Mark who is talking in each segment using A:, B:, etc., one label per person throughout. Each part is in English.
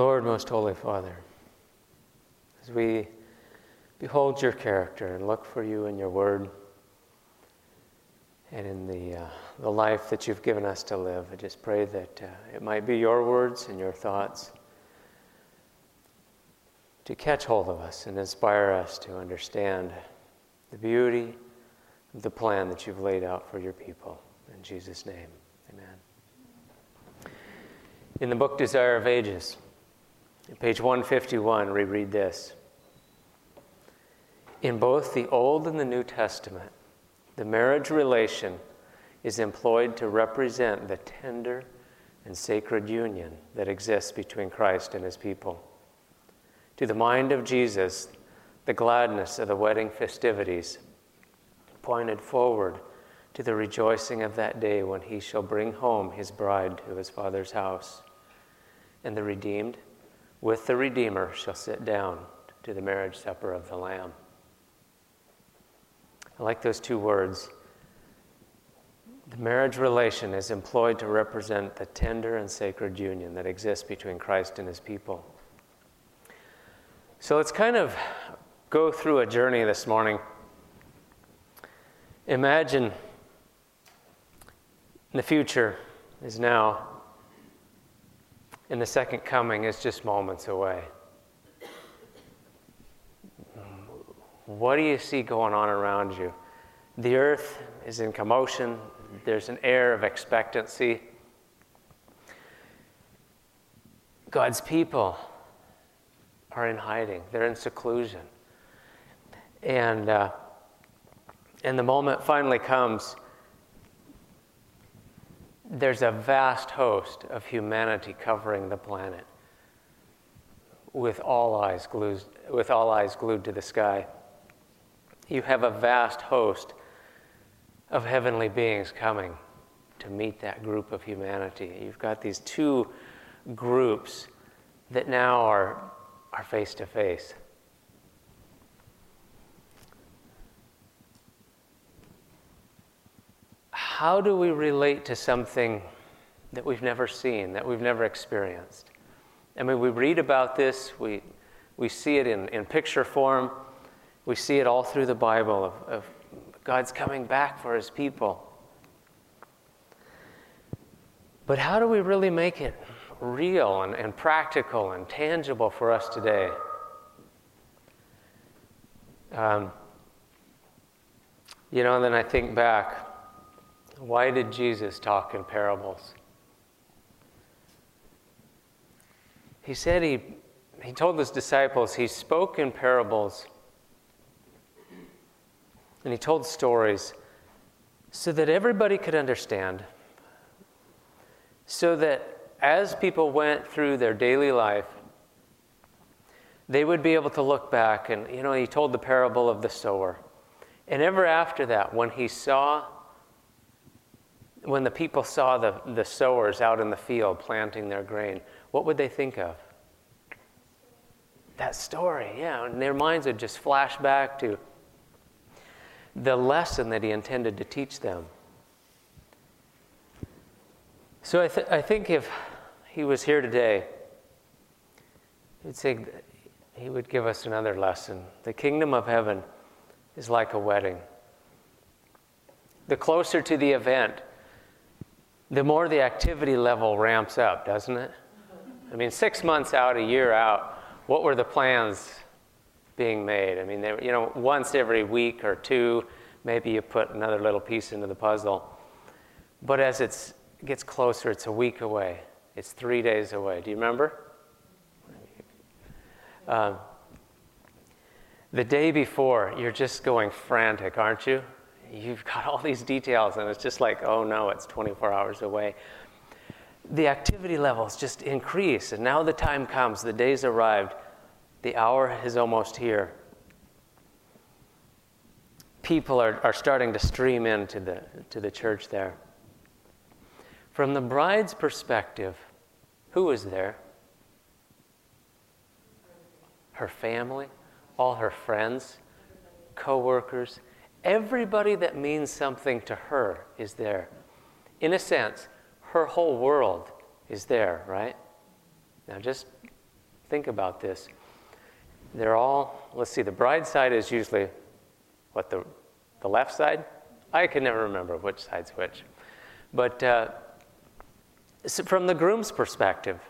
A: Lord, most holy Father, as we behold your character and look for you in your word and in the, uh, the life that you've given us to live, I just pray that uh, it might be your words and your thoughts to catch hold of us and inspire us to understand the beauty of the plan that you've laid out for your people. In Jesus' name, amen. In the book Desire of Ages, page 151, we read this. In both the Old and the New Testament, the marriage relation is employed to represent the tender and sacred union that exists between Christ and his people. To the mind of Jesus, the gladness of the wedding festivities pointed forward to the rejoicing of that day when he shall bring home his bride to his father's house. And the redeemed, with the Redeemer, shall sit down to the marriage supper of the Lamb. I like those two words. The marriage relation is employed to represent the tender and sacred union that exists between Christ and his people. So let's kind of go through a journey this morning. Imagine the future is now, and the second coming is just moments away. What do you see going on around you? The earth is in commotion, there's an air of expectancy. God's people are in hiding, they're in seclusion. And, uh, and the moment finally comes, there's a vast host of humanity covering the planet with all eyes glued, with all eyes glued to the sky. You have a vast host of heavenly beings coming to meet that group of humanity. You've got these two groups that now are are face to face. How do we relate to something that we've never seen, that we've never experienced? I mean, we read about this, we, we see it in, in picture form, we see it all through the Bible of, of God's coming back for his people. But how do we really make it real and, and practical and tangible for us today. Um, you know, and then I think back why did Jesus talk in parables? He said he, he told his disciples he spoke in parables and he told stories so that everybody could understand, so that as people went through their daily life, they would be able to look back and, you know, he told the parable of the sower. And ever after that, when he saw, when the people saw the, the sowers out in the field planting their grain, what would they think of? That story, yeah. And their minds would just flash back to the lesson that he intended to teach them. So I, th- I think if he was here today, he'd say, he would give us another lesson. The kingdom of heaven is like a wedding. The closer to the event, the more the activity level ramps up, doesn't it? I mean, six months out, a year out, what were the plans being made? I mean, they, you know, once every week or two, maybe you put another little piece into the puzzle. But as it gets closer, it's a week away. It's three days away. Do you remember? Um, the day before, you're just going frantic, aren't you? You've got all these details, and it's just like, oh no, it's 24 hours away. The activity levels just increase, and now the time comes, the day's arrived, the hour is almost here. People are, are starting to stream into the, to the church there. From the bride's perspective, who is there? Her family, all her friends, co workers, everybody that means something to her is there. In a sense, her whole world is there, right? Now just think about this. They're all, let's see, the bride side is usually what, the, the left side? I can never remember which side's which. But uh, so from the groom's perspective,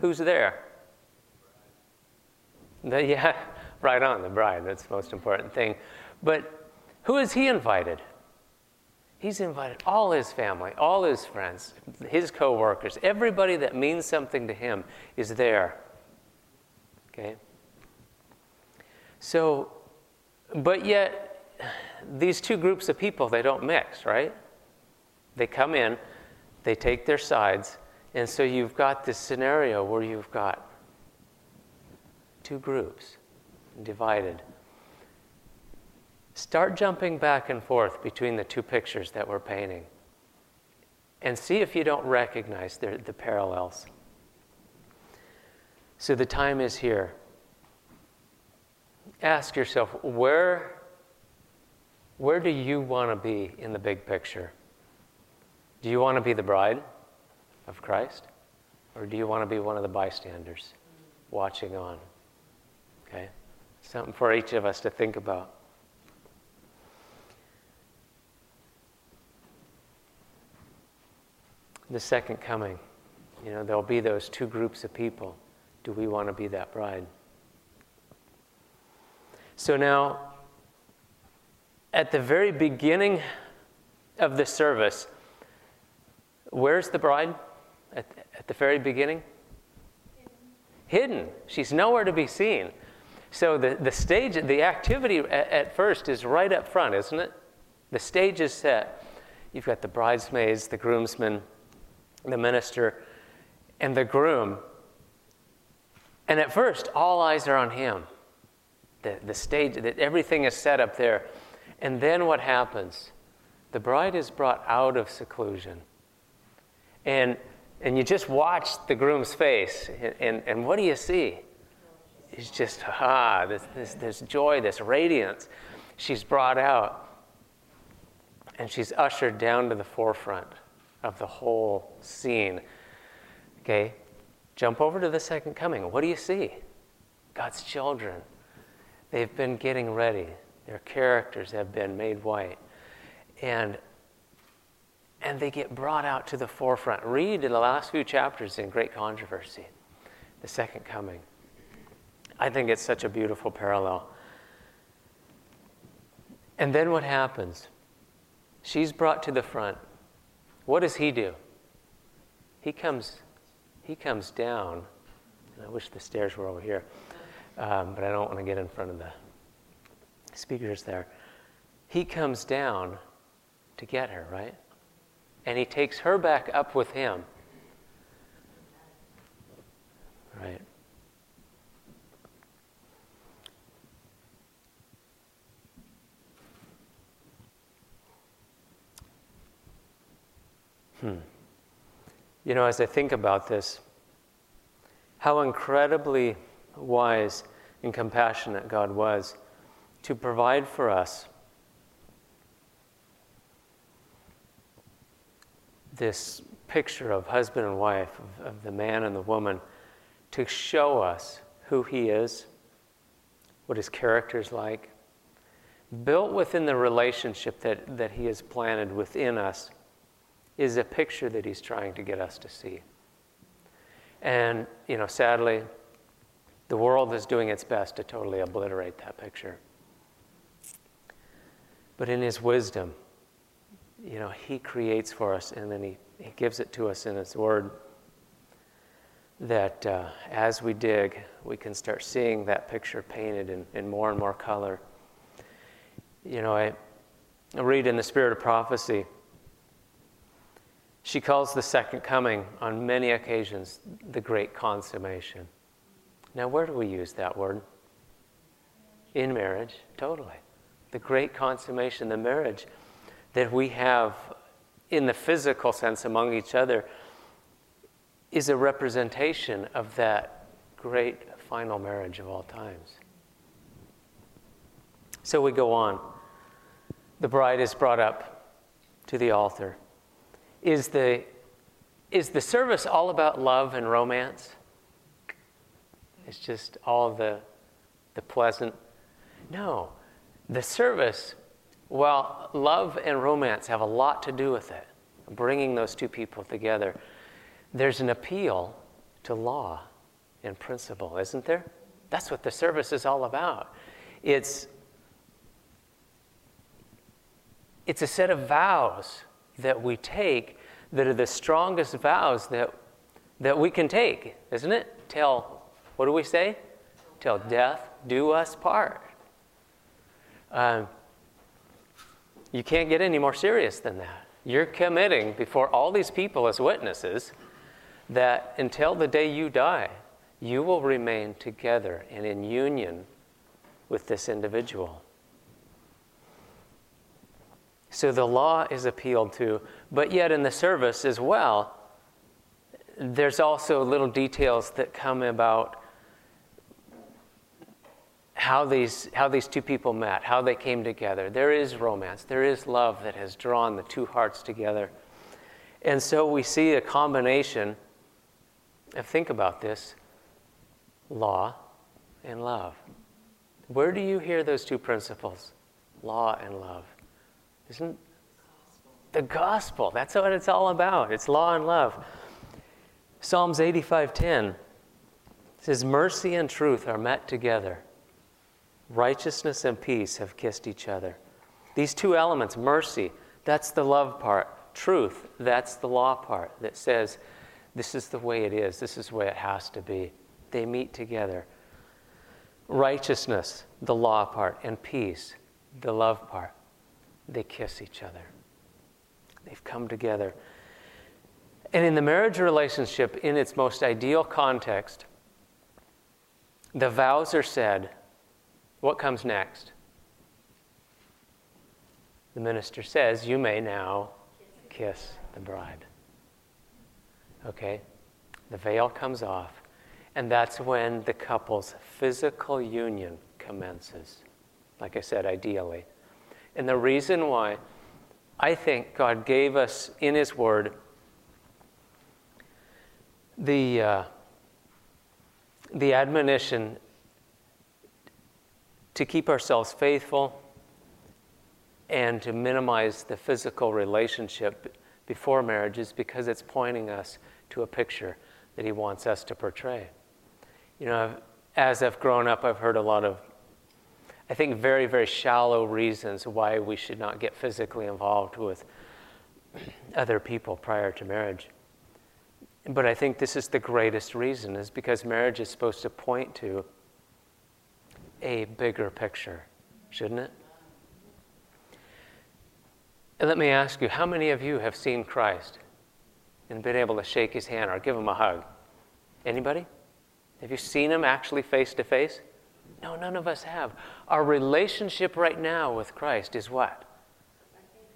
A: who's there? The, yeah, right on, the bride. That's the most important thing. But who is he invited? He's invited all his family, all his friends, his co workers, everybody that means something to him is there. Okay? So, but yet, these two groups of people, they don't mix, right? They come in, they take their sides, and so you've got this scenario where you've got two groups divided. Start jumping back and forth between the two pictures that we're painting and see if you don't recognize the, the parallels. So the time is here. Ask yourself where, where do you want to be in the big picture? Do you want to be the bride of Christ? Or do you want to be one of the bystanders watching on? Okay? Something for each of us to think about. The second coming, you know, there'll be those two groups of people. Do we want to be that bride? So now, at the very beginning of the service, where's the bride? At, at the very beginning? Hidden. Hidden. She's nowhere to be seen. So the, the stage, the activity at, at first is right up front, isn't it? The stage is set. You've got the bridesmaids, the groomsmen, the minister, and the groom. And at first, all eyes are on him. The, the stage, that everything is set up there. And then what happens? The bride is brought out of seclusion. And, and you just watch the groom's face, and, and, and what do you see? It's just, ah, this, this, this joy, this radiance. She's brought out, and she's ushered down to the forefront of the whole scene. Okay, jump over to the second coming. What do you see? God's children. They've been getting ready. Their characters have been made white. And and they get brought out to the forefront. Read in the last few chapters in Great Controversy, the second coming. I think it's such a beautiful parallel. And then what happens? She's brought to the front. What does he do? He comes, he comes down. I wish the stairs were over here, um, but I don't want to get in front of the speakers there. He comes down to get her, right? And he takes her back up with him. Right? Hmm. You know, as I think about this, how incredibly wise and compassionate God was to provide for us this picture of husband and wife, of, of, the man and the woman, to show us who he is, what his character is like, built within the relationship that, that he has planted within us is a picture that he's trying to get us to see. And, you know, sadly, the world is doing its best to totally obliterate that picture. But in his wisdom, you know, he creates for us and then he, he gives it to us in his word that uh, as we dig, we can start seeing that picture painted in, in more and more color. You know, I, I read in the spirit of prophecy she calls the second coming on many occasions the great consummation. Now, where do we use that word? In marriage, totally. The great consummation, the marriage that we have in the physical sense among each other, is a representation of that great final marriage of all times. So we go on. The bride is brought up to the altar. Is the, is the service all about love and romance? It's just all the, the pleasant. No, the service, well, love and romance have a lot to do with it, bringing those two people together. There's an appeal to law and principle, isn't there? That's what the service is all about. It's, it's a set of vows that we take that are the strongest vows that, that we can take, isn't it? Till, what do we say? Till death do us part. Um, you can't get any more serious than that. You're committing before all these people as witnesses that until the day you die, you will remain together and in union with this individual. So the law is appealed to, but yet in the service as well, there's also little details that come about how these, how these two people met, how they came together. There is romance, there is love that has drawn the two hearts together. And so we see a combination of, think about this, law and love. Where do you hear those two principles? Law and love. Isn't the gospel? That's what it's all about. It's law and love. Psalms 85:10 says mercy and truth are met together. Righteousness and peace have kissed each other. These two elements, mercy, that's the love part. Truth, that's the law part that says this is the way it is. This is the way it has to be. They meet together. Righteousness, the law part, and peace, the love part. They kiss each other. They've come together. And in the marriage relationship, in its most ideal context, the vows are said. What comes next? The minister says, You may now kiss the bride. Okay? The veil comes off, and that's when the couple's physical union commences. Like I said, ideally. And the reason why I think God gave us in His Word the, uh, the admonition to keep ourselves faithful and to minimize the physical relationship before marriage is because it's pointing us to a picture that He wants us to portray. You know, as I've grown up, I've heard a lot of, I think, very, very shallow reasons why we should not get physically involved with other people prior to marriage. But I think this is the greatest reason, is because marriage is supposed to point to a bigger picture, shouldn't it? And let me ask you, how many of you have seen Christ? and been able to shake his hand or give him a hug? Anybody? Have you seen him actually face to face? No, none of us have. Our relationship right now with Christ is what?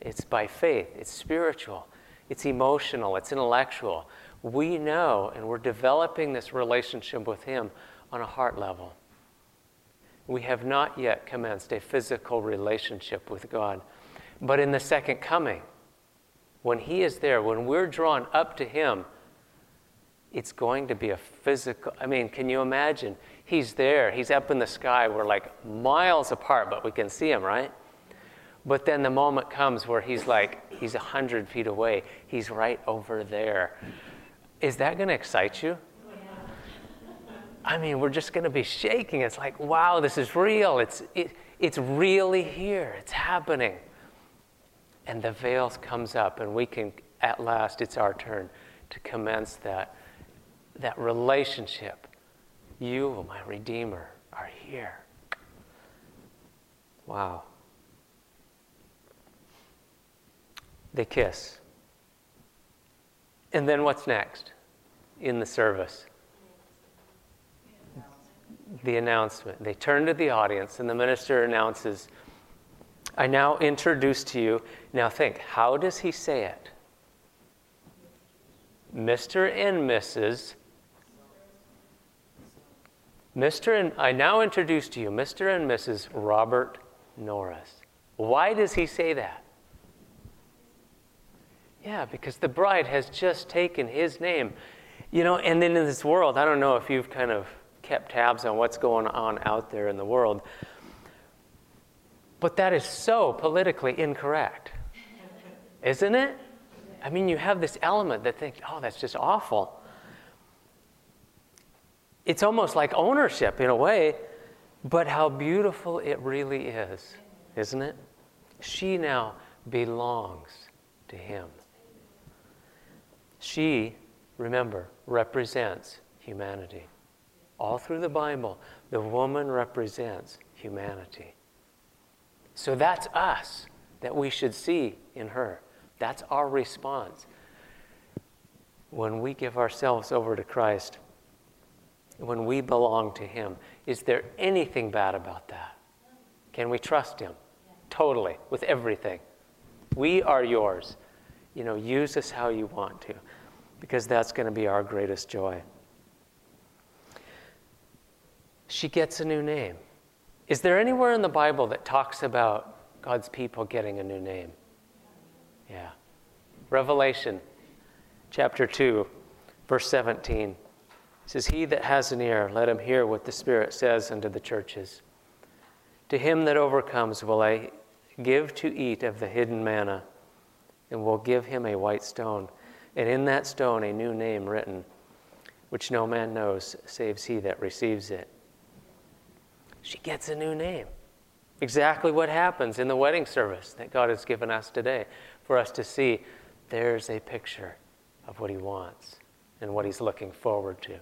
A: It's by faith, it's spiritual, it's emotional, it's intellectual. We know and we're developing this relationship with Him on a heart level. We have not yet commenced a physical relationship with God. But in the second coming, when He is there, when we're drawn up to Him, it's going to be a physical. I mean, can you imagine? He's there, He's up in the sky. We're like miles apart, but we can see Him, right? But then the moment comes where He's like, He's a hundred feet away. He's right over there. Is that going to excite you? Oh, I mean, we're just going to be shaking. It's like, wow, this is real. It's, it, it's really here. It's happening and the veil comes up, and we can, at last, it's our turn to commence that, that relationship. You, my Redeemer, are here. Wow. They kiss. And then what's next in the service? The announcement. They turn to the audience, and the minister announces I now introduce to you, now think, how does he say it? Mr. and Mrs. Mr. and I now introduce to you Mr. and Mrs. Robert Norris. Why does he say that? Yeah, because the bride has just taken his name. You know, and then in this world, I don't know if you've kind of kept tabs on what's going on out there in the world. But that is so politically incorrect, isn't it? I mean, you have this element that thinks, oh, that's just awful. It's almost like ownership in a way, but how beautiful it really is, isn't it? She now belongs to him. She, remember, represents humanity. All through the Bible, the woman represents humanity. So that's us that we should see in her. That's our response. When we give ourselves over to Christ, when we belong to Him, is there anything bad about that? Can we trust Him? Totally, with everything. We are yours. You know, use us how you want to, because that's going to be our greatest joy. She gets a new name. Is there anywhere in the Bible that talks about God's people getting a new name? Yeah. Revelation chapter 2, verse 17 says, He that has an ear, let him hear what the Spirit says unto the churches. To him that overcomes will I give to eat of the hidden manna, and will give him a white stone, and in that stone a new name written, which no man knows, saves he that receives it she gets a new name. Exactly what happens in the wedding service that God has given us today for us to see there's a picture of what He wants and what He's looking forward to.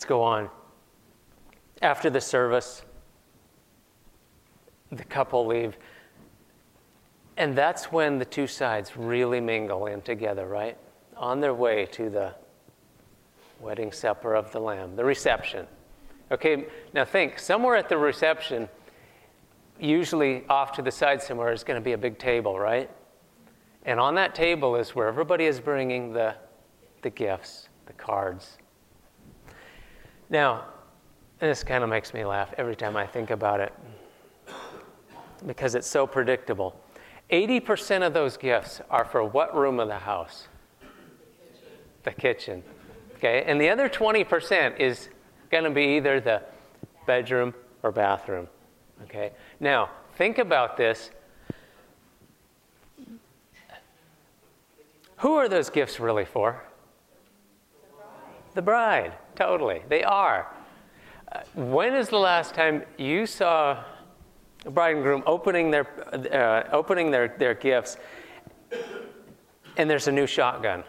A: Let's go on. After the service, the couple leave. And that's when the two sides really mingle in together, right? On their way to the wedding supper of the Lamb, the reception. Okay, now think somewhere at the reception, usually off to the side somewhere, is going to be a big table, right? And on that table is where everybody is bringing the, the gifts, the cards. Now, this kind of makes me laugh every time I think about it because it's so predictable. 80% of those gifts are for what room of the house? The kitchen. Okay, and the other 20% is going to be either the bedroom or bathroom. Okay? Now, think about this. Who are those gifts really for? The bride. Totally. They are. Uh, when is the last time you saw a bride and groom opening their, uh, opening their, their gifts and there's a new shotgun?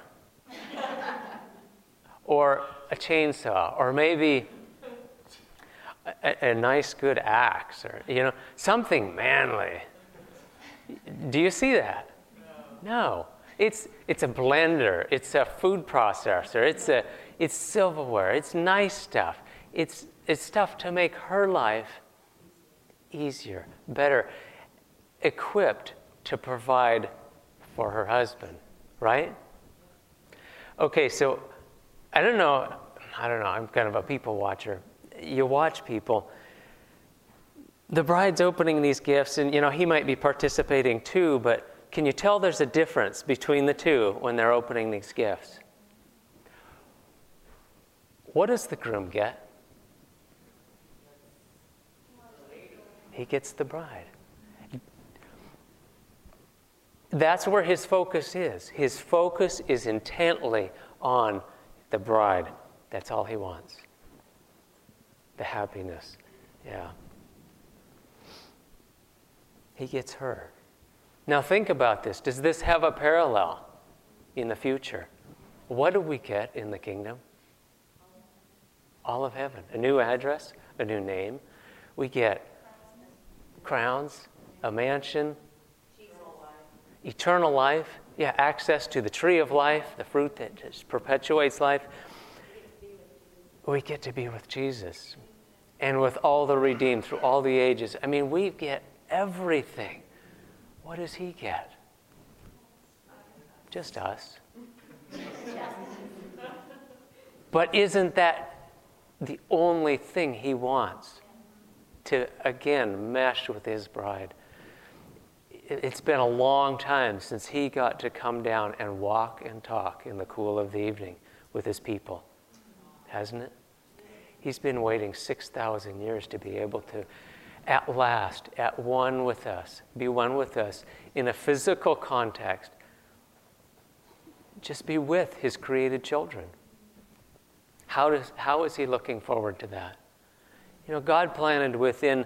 A: or a chainsaw, or maybe a, a, nice, good axe, or you know, something manly. Do you see that? No. no. It's it's a blender. It's a food processor. It's a it's silverware. It's nice stuff. It's it's stuff to make her life easier, better, equipped to provide for her husband, right? Okay, so I don't know I don't know, I'm kind of a people watcher. You watch people. The bride's opening these gifts, and you know, he might be participating too, but can you tell there's a difference between the two when they're opening these gifts? What does the groom get? He gets the bride. That's where his focus is. His focus is intently on the bride. That's all he wants. The happiness. Yeah. He gets her. Now think about this. Does this have a parallel in the future? What do we get in the kingdom? All of heaven. A new address, a new name. We get crowns, a mansion, eternal life. Yeah, access to the tree of life, the fruit that just perpetuates life we get to be with Jesus and with all the redeemed through all the ages. I mean, we get everything. What does he get? Just us. but isn't that the only thing he wants? To again mesh with his bride. It's been a long time since he got to come down and walk and talk in the cool of the evening with his people hasn't it? He's been waiting 6,000 years to be able to, at last, at one with us, be one with us in a physical context, just be with his created children. How, does, how is he looking forward to that? You know, God planted within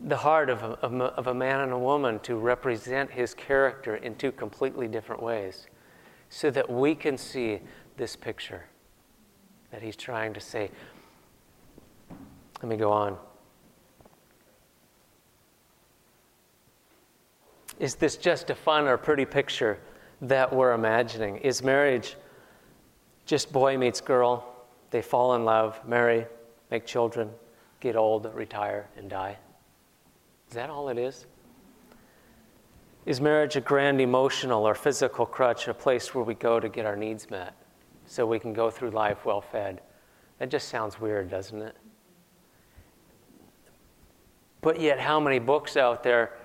A: the heart of a, of a, man and a woman to represent his character in two completely different ways so that we can see this picture that he's trying to say. Let me go on. Is this just a fun or pretty picture that we're imagining? Is marriage just boy meets girl? They fall in love, marry, make children, get old, retire, and die? Is that all it is? Is marriage a grand emotional or physical crutch, a place where we go to get our needs met so we can go through life well fed? That just sounds weird, doesn't it? But yet, how many books out there,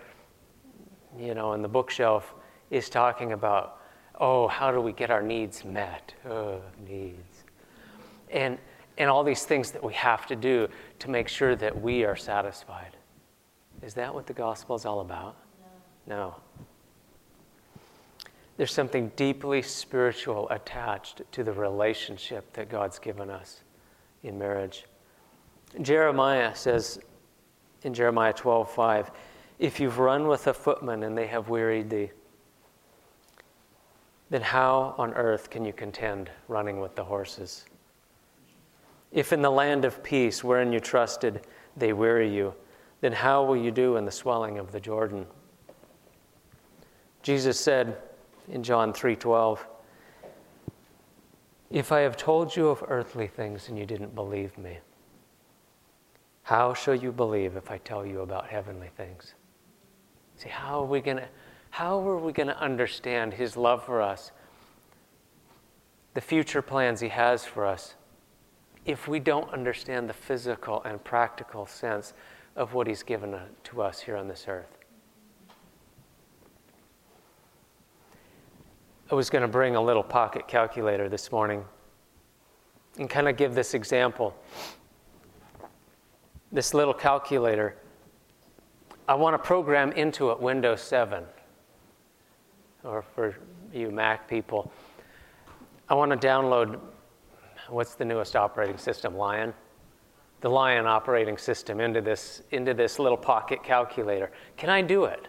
A: you know, on the bookshelf is talking about, oh, how do we get our needs met? Oh, needs. And, and all these things that we have to do to make sure that we are satisfied. Is that what the gospel is all about? No. no. There's something deeply spiritual attached to the relationship that God's given us in marriage. Jeremiah says in Jeremiah 12 5, if you've run with a footman and they have wearied thee, then how on earth can you contend running with the horses? If in the land of peace wherein you trusted they weary you, then how will you do in the swelling of the Jordan? Jesus said in John 3:12, "If I have told you of earthly things and you didn't believe me, how shall you believe if I tell you about heavenly things?" See, how are we going to how are we going to understand his love for us? The future plans he has for us if we don't understand the physical and practical sense of what He's given to us here on this earth. I was going to bring a little pocket calculator this morning and kind of give this example. This little calculator, I want to program into it Windows 7, or for you Mac people, I want to download what's the newest operating system, Lion? the Lion operating system into this, into this little pocket calculator. Can I do it?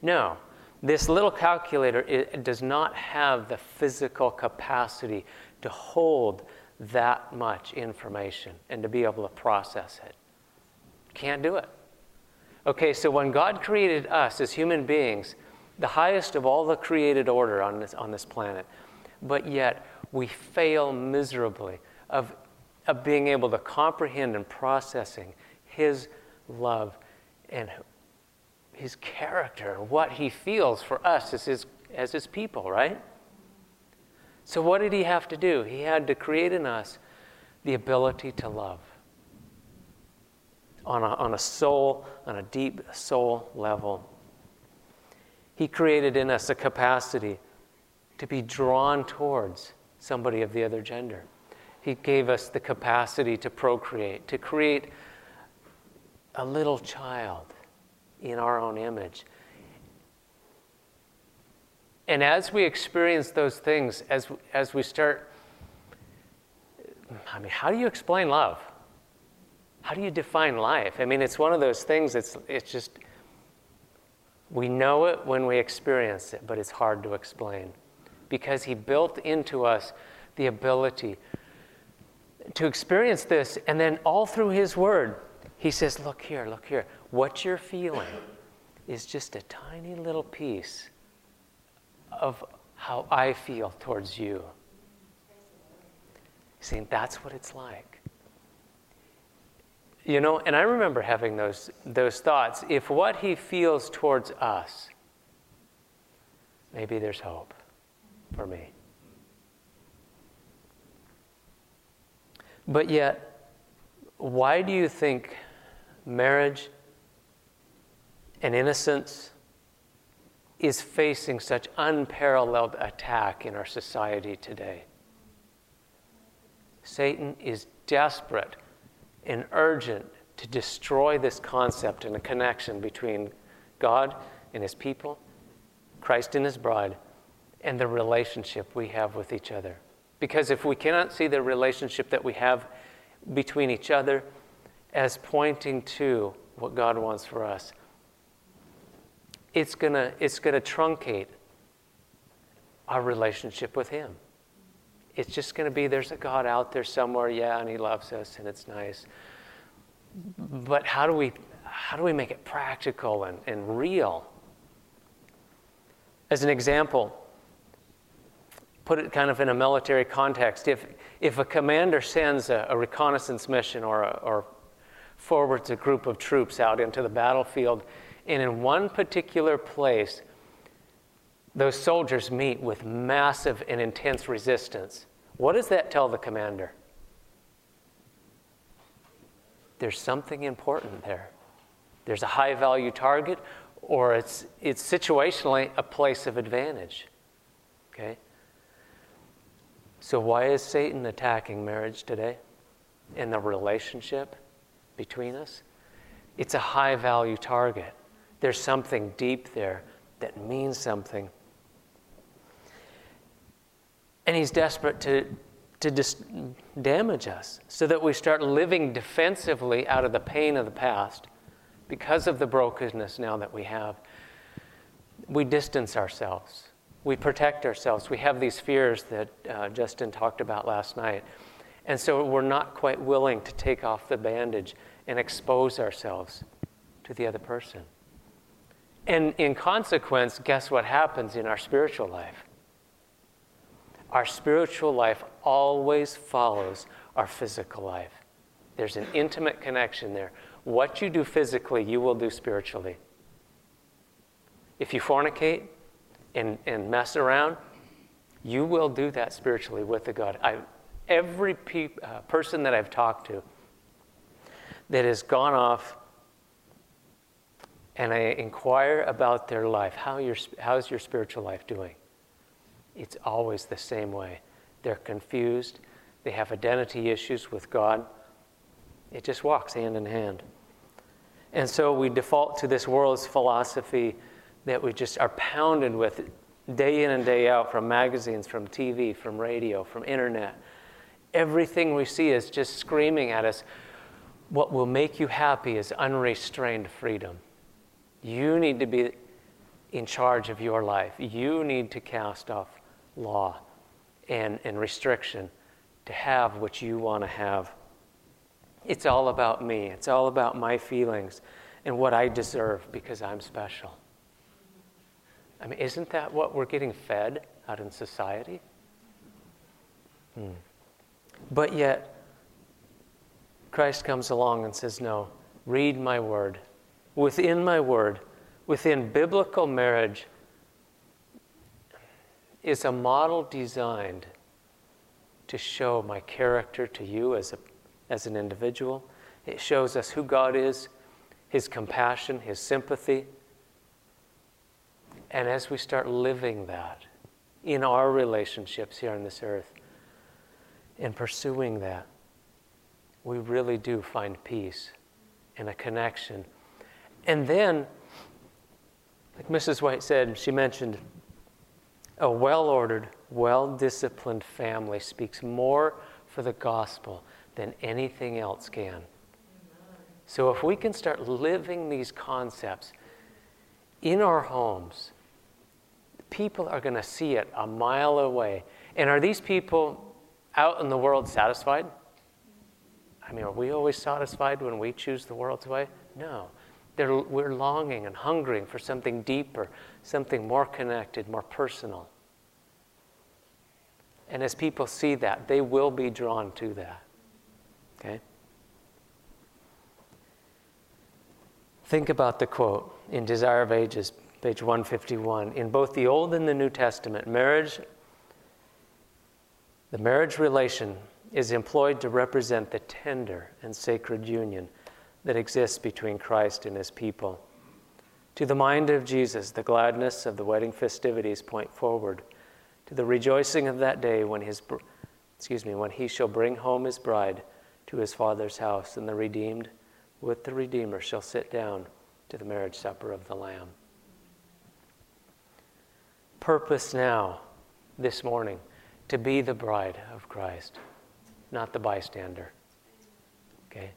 A: No. This little calculator does not have the physical capacity to hold that much information and to be able to process it. Can't do it. Okay, so when God created us as human beings, the highest of all the created order on this, on this planet, but yet we fail miserably of of being able to comprehend and processing His love and His character, what He feels for us as His, as his people, right? So, what did He have to do? He had to create in us the ability to love on a, on a soul, on a deep soul level. He created in us a capacity to be drawn towards somebody of the other gender. He gave us the capacity to procreate, to create a little child in our own image. And as we experience those things, as, as we start, I mean, how do you explain love? How do you define life? I mean, it's one of those things, it's, it's just, we know it when we experience it, but it's hard to explain. Because He built into us the ability to experience this, and then all through His Word, He says, Look here, look here. What you're feeling is just a tiny little piece of how I feel towards you. Saying that's what it's like. You know, and I remember having those, those thoughts. If what he feels towards us, maybe there's hope for me. But yet, why do you think marriage and innocence is facing such unparalleled attack in our society today? Satan is desperate and urgent to destroy this concept and a connection between God and his people, Christ and his bride, and the relationship we have with each other. Because if we cannot see the relationship that we have between each other as pointing to what God wants for us, it's going to it's going to truncate our relationship with Him. It's just going to be there's a God out there somewhere, yeah, and He loves us and it's nice. But how do we, how do we make it practical and, and real? As an example, put it kind of in a military context. If, if a commander sends a, a reconnaissance mission or, a, or forwards a group of troops out into the battlefield, and in one particular place, those soldiers meet with massive and intense resistance, what does that tell the commander? There's something important there. There's a high value target, or it's, it's situationally a place of advantage. Okay? So, why is Satan attacking marriage today and the relationship between us? It's a high value target. There's something deep there that means something. And he's desperate to, to dis- damage us so that we start living defensively out of the pain of the past because of the brokenness now that we have. We distance ourselves we protect ourselves. We have these fears that uh, Justin talked about last night. And so we're not quite willing to take off the bandage and expose ourselves to the other person. And in consequence, guess what happens in our spiritual life? Our spiritual life always follows our physical life. There's an intimate connection there. What you do physically, you will do spiritually. If you fornicate, and, and mess around, you will do that spiritually with the God. I, every pe- uh, person that I've talked to that has gone off and I inquire about their life, how your, how's your spiritual life doing? It's always the same way. They're confused, they have identity issues with God. It just walks hand in hand. And so we default to this world's philosophy that we just are pounded with day in and day out from magazines, from TV, from radio, from internet. Everything we see is just screaming at us what will make you happy is unrestrained freedom. You need to be in charge of your life. You need to cast off law and, and restriction to have what you want to have. It's all about me, it's all about my feelings and what I deserve because I'm special. I mean, isn't that what we're getting fed out in society? Hmm. But yet, Christ comes along and says, No, read my word. Within my word, within biblical marriage, is a model designed to show my character to you as, a, as an individual. It shows us who God is, His compassion, His sympathy, and as we start living that in our relationships here on this earth and pursuing that, we really do find peace and a connection. And then, like Mrs. White said, she mentioned a well ordered, well disciplined family speaks more for the gospel than anything else can. So, if we can start living these concepts in our homes, people are going to see it a mile away. And are these people out in the world satisfied? I mean, are we always satisfied when we choose the world's way? No. They're, we're longing and hungering for something deeper, something more connected, more personal. And as people see that, they will be drawn to that. Okay? Think about the quote in Desire of Ages page 151. In both the Old and the New Testament, marriage, the marriage relation is employed to represent the tender and sacred union that exists between Christ and his people. To the mind of Jesus, the gladness of the wedding festivities point forward to the rejoicing of that day when his, excuse me, when he shall bring home his bride to his father's house, and the redeemed with the Redeemer shall sit down to the marriage supper of the Lamb. Purpose now, this morning, to be the bride of Christ, not the bystander. Okay?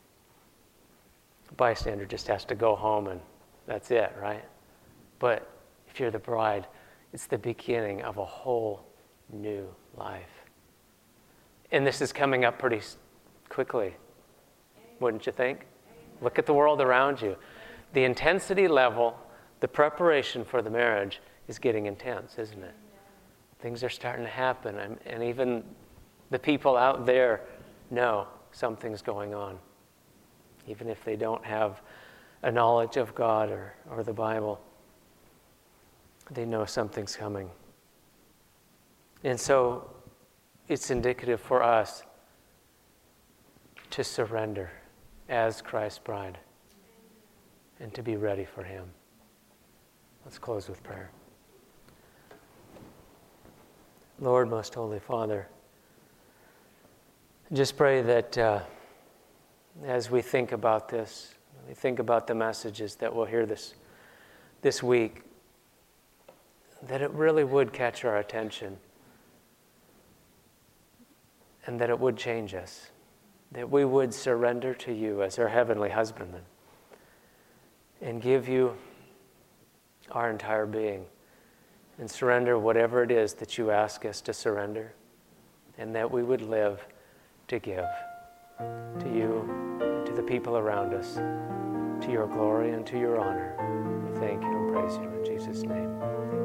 A: The bystander just has to go home and that's it, right? But if you're the bride, it's the beginning of a whole new life. And this is coming up pretty quickly, wouldn't you think? Look at the world around you. The intensity level, the preparation for the marriage is getting intense, isn't it? Things are starting to happen, and, even the people out there know something's going on, even if they don't have a knowledge of God or, or the Bible. They know something's coming. And so it's indicative for us to surrender as Christ's bride and to be ready for Him. Let's close with prayer. Lord, most holy Father, just pray that uh, as we think about this, we think about the messages that we'll hear this, this week, that it really would catch our attention and that it would change us, that we would surrender to you as our heavenly husbandman and give you our entire being and surrender whatever it is that you ask us to surrender, and that we would live to give to you and to the people around us, to your glory and to your honor. We thank you and praise you in Jesus' name.